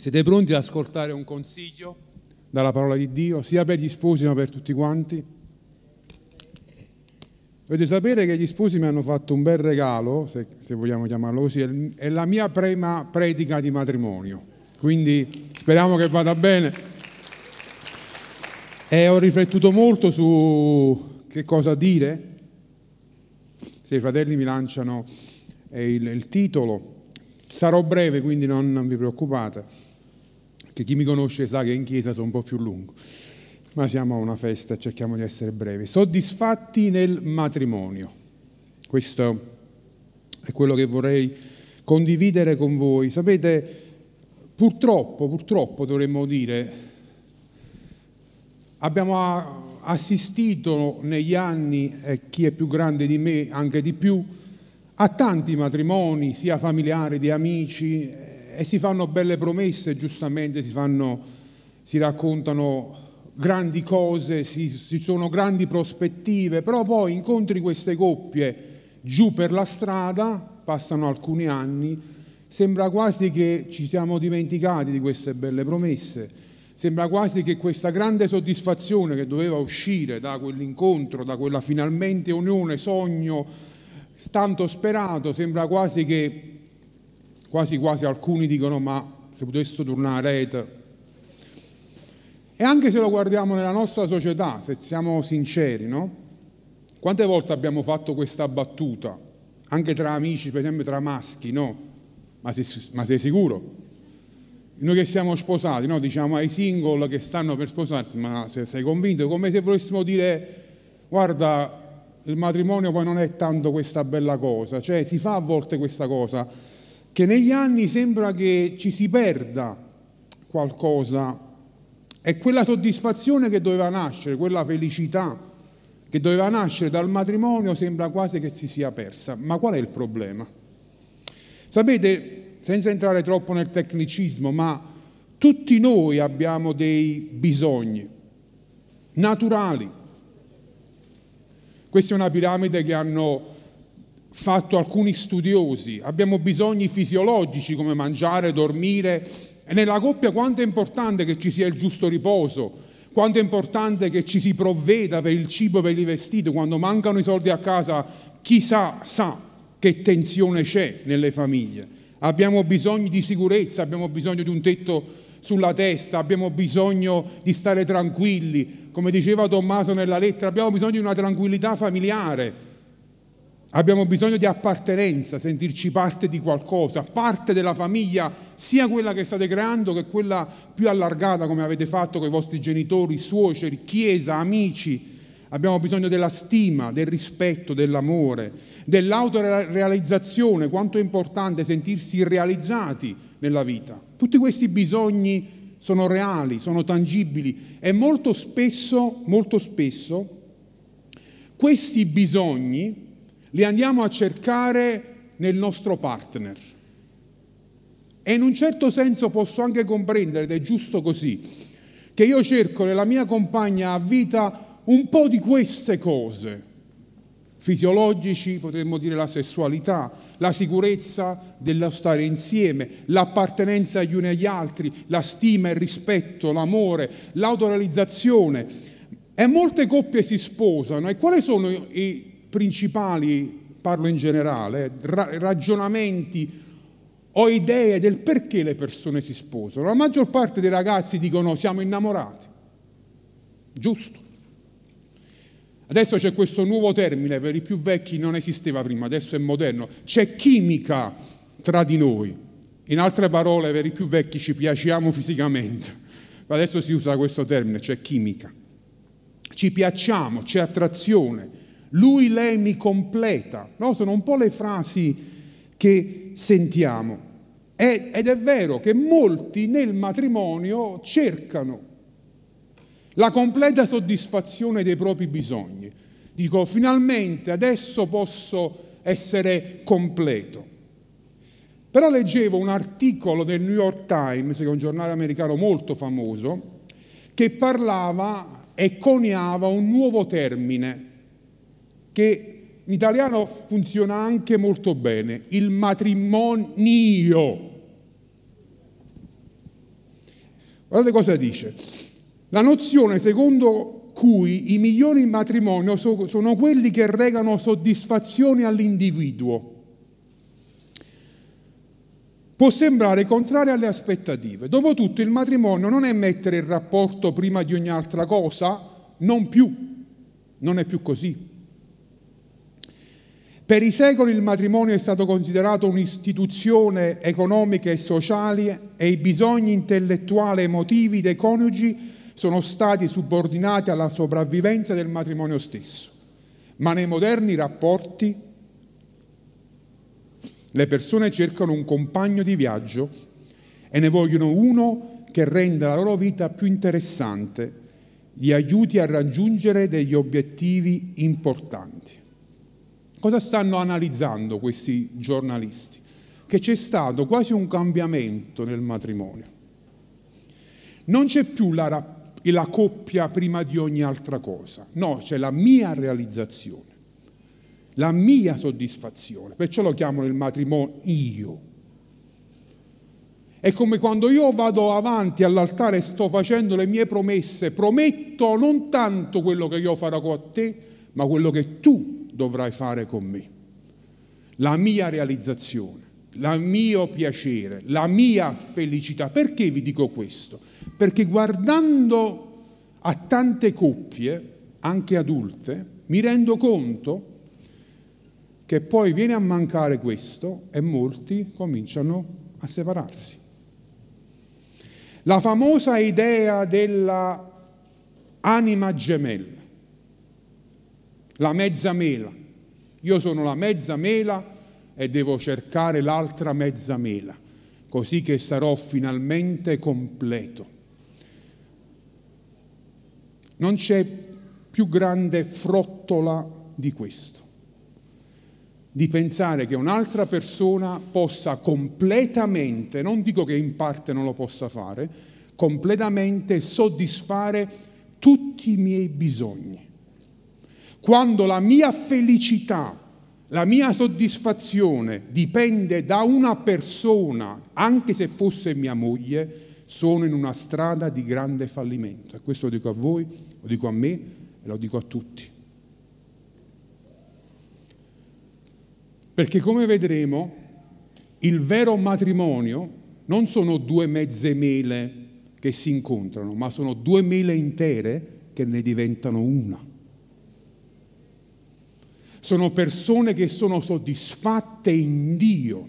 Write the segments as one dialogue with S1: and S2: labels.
S1: Siete pronti ad ascoltare un consiglio dalla parola di Dio, sia per gli sposi ma per tutti quanti? Dovete sapere che gli sposi mi hanno fatto un bel regalo, se, se vogliamo chiamarlo così, è la mia prima predica di matrimonio, quindi speriamo che vada bene. E ho riflettuto molto su che cosa dire. Se i fratelli mi lanciano il, il titolo, sarò breve, quindi non, non vi preoccupate che chi mi conosce sa che in chiesa sono un po' più lungo, ma siamo a una festa cerchiamo di essere brevi. Soddisfatti nel matrimonio. Questo è quello che vorrei condividere con voi. Sapete, purtroppo, purtroppo dovremmo dire, abbiamo assistito negli anni, e chi è più grande di me anche di più, a tanti matrimoni, sia familiari, di amici, e si fanno belle promesse, giustamente si, fanno, si raccontano grandi cose, si, ci sono grandi prospettive, però poi incontri queste coppie giù per la strada, passano alcuni anni, sembra quasi che ci siamo dimenticati di queste belle promesse, sembra quasi che questa grande soddisfazione che doveva uscire da quell'incontro, da quella finalmente unione, sogno tanto sperato, sembra quasi che quasi quasi alcuni dicono ma se potessero tornare a rete. E anche se lo guardiamo nella nostra società, se siamo sinceri, no? Quante volte abbiamo fatto questa battuta, anche tra amici, per esempio tra maschi, no? Ma sei, ma sei sicuro? Noi che siamo sposati, no? diciamo ai single che stanno per sposarsi, ma se sei convinto? Come se volessimo dire, guarda, il matrimonio poi non è tanto questa bella cosa, cioè si fa a volte questa cosa, che negli anni sembra che ci si perda qualcosa e quella soddisfazione che doveva nascere, quella felicità che doveva nascere dal matrimonio sembra quasi che si sia persa. Ma qual è il problema? Sapete, senza entrare troppo nel tecnicismo, ma tutti noi abbiamo dei bisogni naturali. Questa è una piramide che hanno fatto alcuni studiosi. Abbiamo bisogni fisiologici come mangiare, dormire. E nella coppia quanto è importante che ci sia il giusto riposo, quanto è importante che ci si provveda per il cibo, per i vestiti. Quando mancano i soldi a casa, chissà sa che tensione c'è nelle famiglie. Abbiamo bisogno di sicurezza, abbiamo bisogno di un tetto sulla testa, abbiamo bisogno di stare tranquilli. Come diceva Tommaso nella lettera, abbiamo bisogno di una tranquillità familiare Abbiamo bisogno di appartenenza, sentirci parte di qualcosa, parte della famiglia, sia quella che state creando che quella più allargata come avete fatto con i vostri genitori, suoceri, chiesa, amici. Abbiamo bisogno della stima, del rispetto, dell'amore, dell'autorealizzazione, quanto è importante sentirsi realizzati nella vita. Tutti questi bisogni sono reali, sono tangibili e molto spesso, molto spesso, questi bisogni li andiamo a cercare nel nostro partner. E in un certo senso posso anche comprendere, ed è giusto così, che io cerco nella mia compagna a vita un po' di queste cose, fisiologici, potremmo dire la sessualità, la sicurezza dello stare insieme, l'appartenenza agli uni agli altri, la stima, il rispetto, l'amore, l'autorealizzazione. E molte coppie si sposano e quali sono i principali, parlo in generale, ragionamenti o idee del perché le persone si sposano. La maggior parte dei ragazzi dicono siamo innamorati. Giusto. Adesso c'è questo nuovo termine, per i più vecchi non esisteva prima, adesso è moderno. C'è chimica tra di noi. In altre parole, per i più vecchi ci piacciamo fisicamente. Adesso si usa questo termine, c'è chimica. Ci piacciamo, c'è attrazione, lui, lei mi completa. No? Sono un po' le frasi che sentiamo. Ed è vero che molti nel matrimonio cercano la completa soddisfazione dei propri bisogni. Dico, finalmente adesso posso essere completo. Però leggevo un articolo del New York Times, che è un giornale americano molto famoso, che parlava e coniava un nuovo termine che in italiano funziona anche molto bene, il matrimonio. Guardate cosa dice. La nozione secondo cui i migliori matrimoni sono quelli che regano soddisfazione all'individuo può sembrare contraria alle aspettative. Dopotutto il matrimonio non è mettere il rapporto prima di ogni altra cosa, non più, non è più così. Per i secoli il matrimonio è stato considerato un'istituzione economica e sociale e i bisogni intellettuali e emotivi dei coniugi sono stati subordinati alla sopravvivenza del matrimonio stesso. Ma nei moderni rapporti le persone cercano un compagno di viaggio e ne vogliono uno che renda la loro vita più interessante, gli aiuti a raggiungere degli obiettivi importanti. Cosa stanno analizzando questi giornalisti? Che c'è stato quasi un cambiamento nel matrimonio. Non c'è più la, la coppia prima di ogni altra cosa, no, c'è la mia realizzazione la mia soddisfazione, perciò lo chiamano il matrimonio io. È come quando io vado avanti all'altare e sto facendo le mie promesse, prometto non tanto quello che io farò con te, ma quello che tu dovrai fare con me. La mia realizzazione, il mio piacere, la mia felicità. Perché vi dico questo? Perché guardando a tante coppie, anche adulte, mi rendo conto che poi viene a mancare questo e molti cominciano a separarsi. La famosa idea della anima gemella, la mezza mela. Io sono la mezza mela e devo cercare l'altra mezza mela, così che sarò finalmente completo. Non c'è più grande frottola di questo di pensare che un'altra persona possa completamente, non dico che in parte non lo possa fare, completamente soddisfare tutti i miei bisogni. Quando la mia felicità, la mia soddisfazione dipende da una persona, anche se fosse mia moglie, sono in una strada di grande fallimento. E questo lo dico a voi, lo dico a me e lo dico a tutti. Perché come vedremo, il vero matrimonio non sono due mezze mele che si incontrano, ma sono due mele intere che ne diventano una. Sono persone che sono soddisfatte in Dio,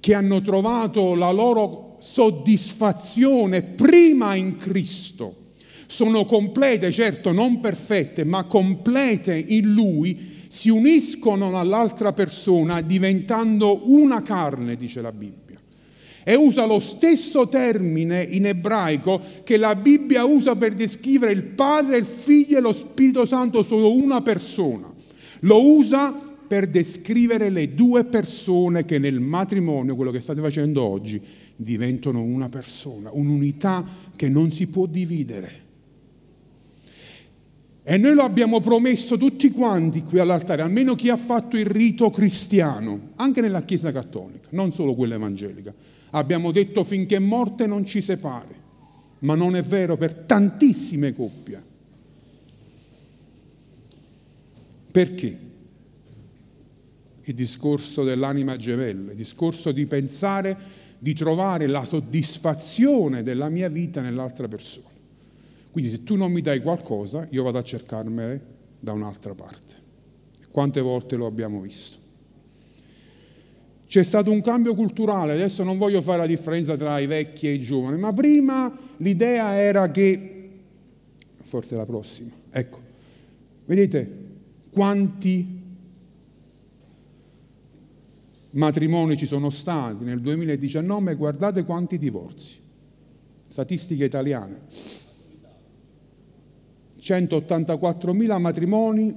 S1: che hanno trovato la loro soddisfazione prima in Cristo. Sono complete, certo non perfette, ma complete in Lui si uniscono all'altra persona diventando una carne, dice la Bibbia. E usa lo stesso termine in ebraico che la Bibbia usa per descrivere il Padre, il Figlio e lo Spirito Santo sono una persona. Lo usa per descrivere le due persone che nel matrimonio, quello che state facendo oggi, diventano una persona, un'unità che non si può dividere. E noi lo abbiamo promesso tutti quanti qui all'altare, almeno chi ha fatto il rito cristiano, anche nella Chiesa cattolica, non solo quella evangelica. Abbiamo detto finché morte non ci separi, ma non è vero per tantissime coppie. Perché? Il discorso dell'anima gemella, il discorso di pensare di trovare la soddisfazione della mia vita nell'altra persona. Quindi se tu non mi dai qualcosa, io vado a cercarmene da un'altra parte. Quante volte lo abbiamo visto? C'è stato un cambio culturale, adesso non voglio fare la differenza tra i vecchi e i giovani, ma prima l'idea era che, forse la prossima, ecco, vedete quanti matrimoni ci sono stati nel 2019, guardate quanti divorzi, statistiche italiane. 184.000 matrimoni,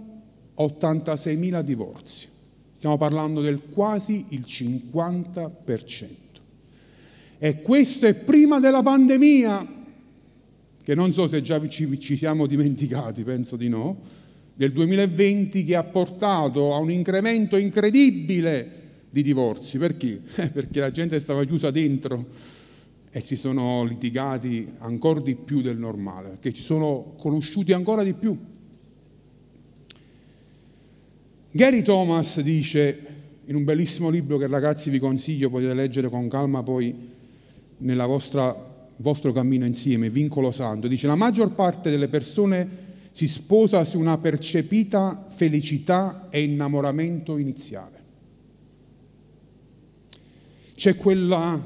S1: 86.000 divorzi. Stiamo parlando del quasi il 50%. E questo è prima della pandemia, che non so se già ci, ci siamo dimenticati, penso di no, del 2020 che ha portato a un incremento incredibile di divorzi. Perché? Perché la gente stava chiusa dentro e si sono litigati ancora di più del normale, perché ci sono conosciuti ancora di più. Gary Thomas dice in un bellissimo libro che ragazzi vi consiglio, potete leggere con calma poi nel vostro cammino insieme, Vincolo Santo, dice la maggior parte delle persone si sposa su una percepita felicità e innamoramento iniziale. C'è quella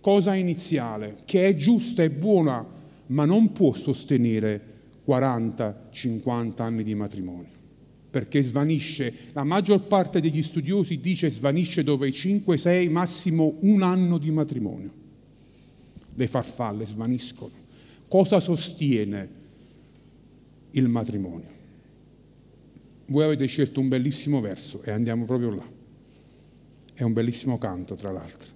S1: cosa iniziale che è giusta e buona, ma non può sostenere 40-50 anni di matrimonio, perché svanisce. La maggior parte degli studiosi dice svanisce dopo i 5-6, massimo un anno di matrimonio. Le farfalle svaniscono. Cosa sostiene il matrimonio. Voi avete scelto un bellissimo verso e andiamo proprio là. È un bellissimo canto, tra l'altro.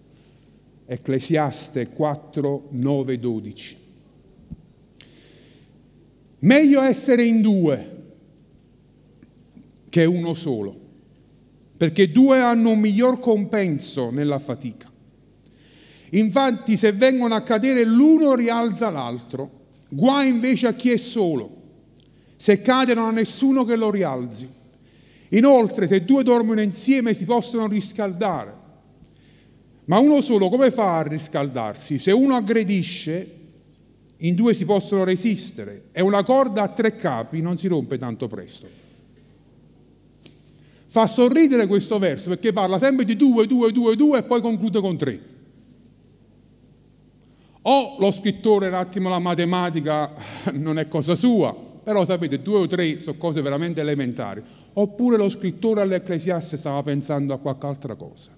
S1: Ecclesiaste 4, 9, 12. Meglio essere in due che uno solo, perché due hanno un miglior compenso nella fatica. Infatti se vengono a cadere l'uno rialza l'altro, guai invece a chi è solo se cade non ha nessuno che lo rialzi. Inoltre, se due dormono insieme si possono riscaldare. Ma uno solo come fa a riscaldarsi? Se uno aggredisce, in due si possono resistere e una corda a tre capi non si rompe tanto presto. Fa sorridere questo verso perché parla sempre di due, due, due, due e poi conclude con tre. O lo scrittore un attimo la matematica non è cosa sua, però sapete, due o tre sono cose veramente elementari. Oppure lo scrittore all'Ecclesiaste stava pensando a qualche altra cosa.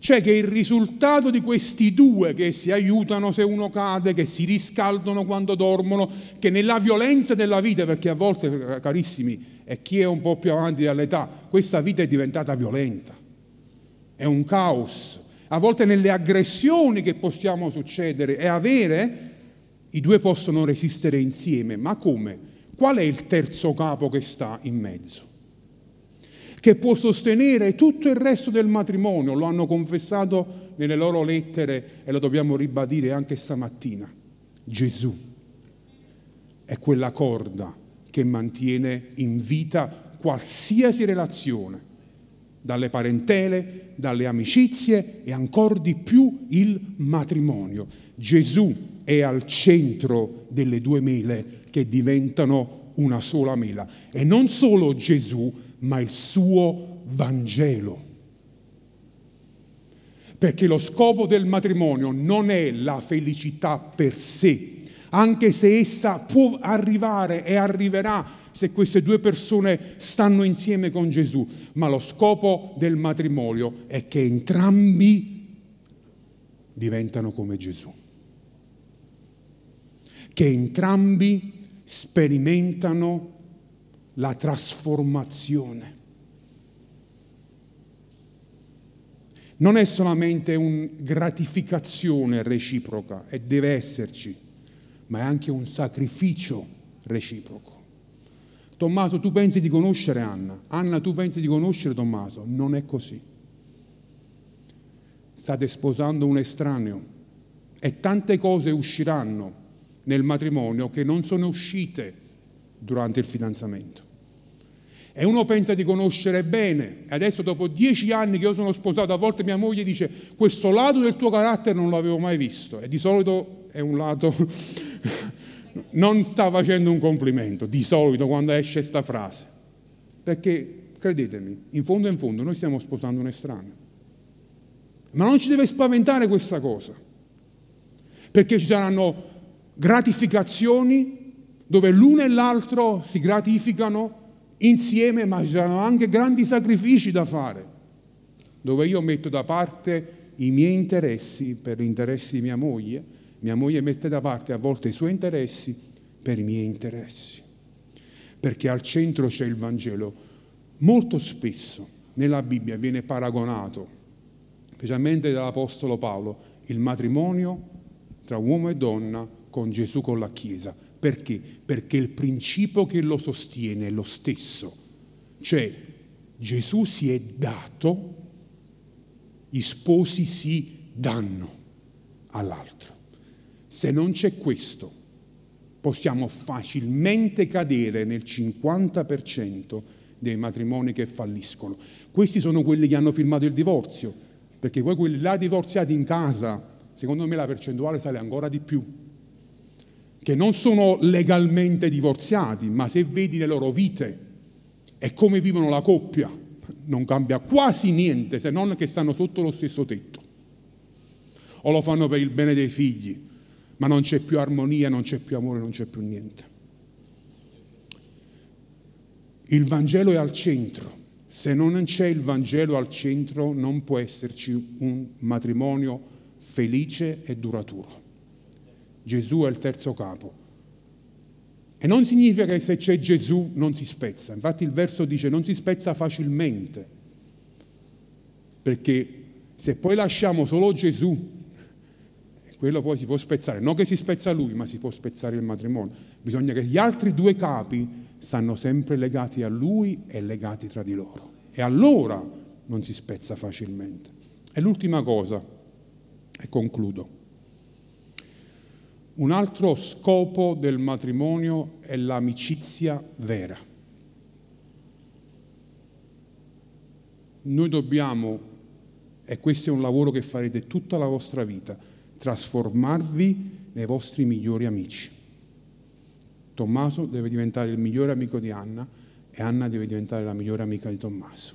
S1: Cioè che il risultato di questi due che si aiutano se uno cade, che si riscaldano quando dormono, che nella violenza della vita, perché a volte, carissimi, e chi è un po' più avanti dall'età, questa vita è diventata violenta, è un caos. A volte nelle aggressioni che possiamo succedere e avere, i due possono resistere insieme, ma come? Qual è il terzo capo che sta in mezzo? Che può sostenere tutto il resto del matrimonio, lo hanno confessato nelle loro lettere e lo dobbiamo ribadire anche stamattina. Gesù è quella corda che mantiene in vita qualsiasi relazione, dalle parentele, dalle amicizie e ancora di più il matrimonio. Gesù è al centro delle due mele che diventano una sola mela. E non solo Gesù, ma il suo Vangelo. Perché lo scopo del matrimonio non è la felicità per sé, anche se essa può arrivare e arriverà se queste due persone stanno insieme con Gesù, ma lo scopo del matrimonio è che entrambi diventano come Gesù. Che entrambi sperimentano la trasformazione. Non è solamente una gratificazione reciproca, e deve esserci, ma è anche un sacrificio reciproco. Tommaso, tu pensi di conoscere Anna? Anna, tu pensi di conoscere Tommaso? Non è così. State sposando un estraneo e tante cose usciranno nel matrimonio che non sono uscite durante il fidanzamento. E uno pensa di conoscere bene, e adesso dopo dieci anni che io sono sposato, a volte mia moglie dice questo lato del tuo carattere non l'avevo mai visto, e di solito è un lato, non sta facendo un complimento, di solito quando esce questa frase, perché credetemi, in fondo in fondo noi stiamo sposando un estraneo, ma non ci deve spaventare questa cosa, perché ci saranno gratificazioni dove l'uno e l'altro si gratificano insieme, ma ci saranno anche grandi sacrifici da fare, dove io metto da parte i miei interessi per gli interessi di mia moglie, mia moglie mette da parte a volte i suoi interessi per i miei interessi, perché al centro c'è il Vangelo. Molto spesso nella Bibbia viene paragonato, specialmente dall'Apostolo Paolo, il matrimonio tra uomo e donna con Gesù, con la Chiesa. Perché? Perché il principio che lo sostiene è lo stesso. Cioè Gesù si è dato, gli sposi si danno. all'altro. Se non c'è questo, possiamo facilmente cadere nel 50% dei matrimoni che falliscono. Questi sono quelli che hanno firmato il divorzio, perché poi quelli là divorziati in casa, secondo me la percentuale sale ancora di più, che non sono legalmente divorziati, ma se vedi le loro vite e come vivono la coppia, non cambia quasi niente se non che stanno sotto lo stesso tetto. O lo fanno per il bene dei figli, ma non c'è più armonia, non c'è più amore, non c'è più niente. Il Vangelo è al centro. Se non c'è il Vangelo al centro non può esserci un matrimonio felice e duraturo. Gesù è il terzo capo. E non significa che se c'è Gesù non si spezza. Infatti il verso dice non si spezza facilmente. Perché se poi lasciamo solo Gesù, quello poi si può spezzare. Non che si spezza lui, ma si può spezzare il matrimonio. Bisogna che gli altri due capi stanno sempre legati a lui e legati tra di loro. E allora non si spezza facilmente. E l'ultima cosa, e concludo. Un altro scopo del matrimonio è l'amicizia vera. Noi dobbiamo, e questo è un lavoro che farete tutta la vostra vita, trasformarvi nei vostri migliori amici. Tommaso deve diventare il migliore amico di Anna e Anna deve diventare la migliore amica di Tommaso.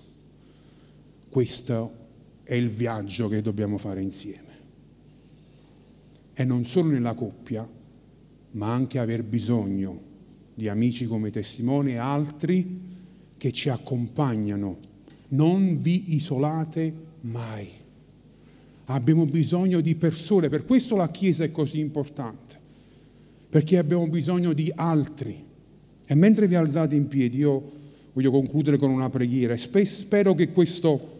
S1: Questo è il viaggio che dobbiamo fare insieme e non solo nella coppia, ma anche aver bisogno di amici come testimoni e altri che ci accompagnano. Non vi isolate mai. Abbiamo bisogno di persone, per questo la Chiesa è così importante, perché abbiamo bisogno di altri. E mentre vi alzate in piedi, io voglio concludere con una preghiera spero che questo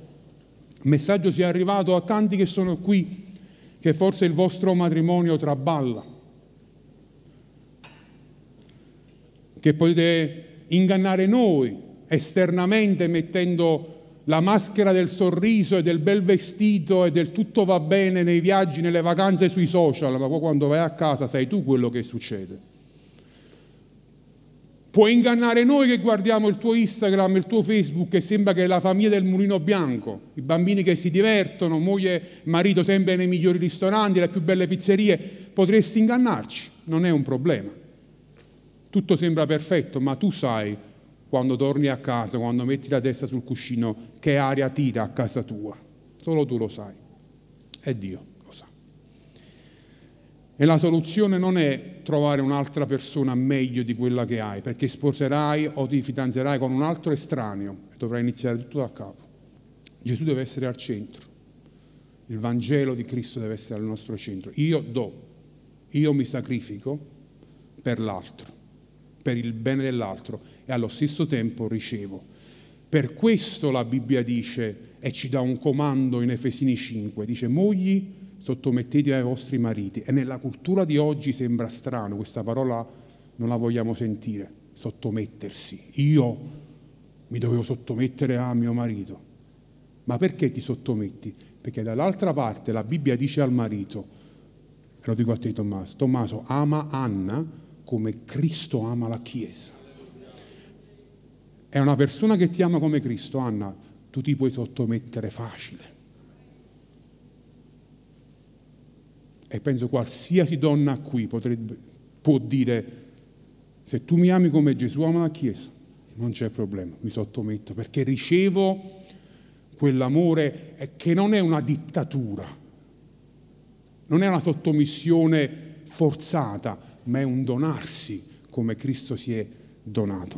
S1: messaggio sia arrivato a tanti che sono qui che forse il vostro matrimonio traballa, che potete ingannare noi esternamente mettendo la maschera del sorriso e del bel vestito e del tutto va bene nei viaggi, nelle vacanze sui social, ma poi quando vai a casa sai tu quello che succede. Puoi ingannare noi che guardiamo il tuo Instagram, il tuo Facebook e sembra che è la famiglia del mulino bianco, i bambini che si divertono, moglie e marito sempre nei migliori ristoranti, le più belle pizzerie. Potresti ingannarci, non è un problema. Tutto sembra perfetto, ma tu sai quando torni a casa, quando metti la testa sul cuscino, che aria tira a casa tua. Solo tu lo sai. E Dio. E la soluzione non è trovare un'altra persona meglio di quella che hai, perché sposerai o ti fidanzerai con un altro estraneo e dovrai iniziare tutto da capo. Gesù deve essere al centro. Il Vangelo di Cristo deve essere al nostro centro. Io do, io mi sacrifico per l'altro, per il bene dell'altro e allo stesso tempo ricevo. Per questo la Bibbia dice e ci dà un comando in Efesini 5, dice mogli sottomettetevi ai vostri mariti. E nella cultura di oggi sembra strano, questa parola non la vogliamo sentire, sottomettersi. Io mi dovevo sottomettere a mio marito. Ma perché ti sottometti? Perché dall'altra parte la Bibbia dice al marito, e lo dico a te Tommaso, Tommaso ama Anna come Cristo ama la Chiesa. È una persona che ti ama come Cristo, Anna, tu ti puoi sottomettere facile. E penso qualsiasi donna qui potrebbe, può dire, se tu mi ami come Gesù ama la Chiesa, non c'è problema, mi sottometto, perché ricevo quell'amore che non è una dittatura, non è una sottomissione forzata, ma è un donarsi come Cristo si è donato.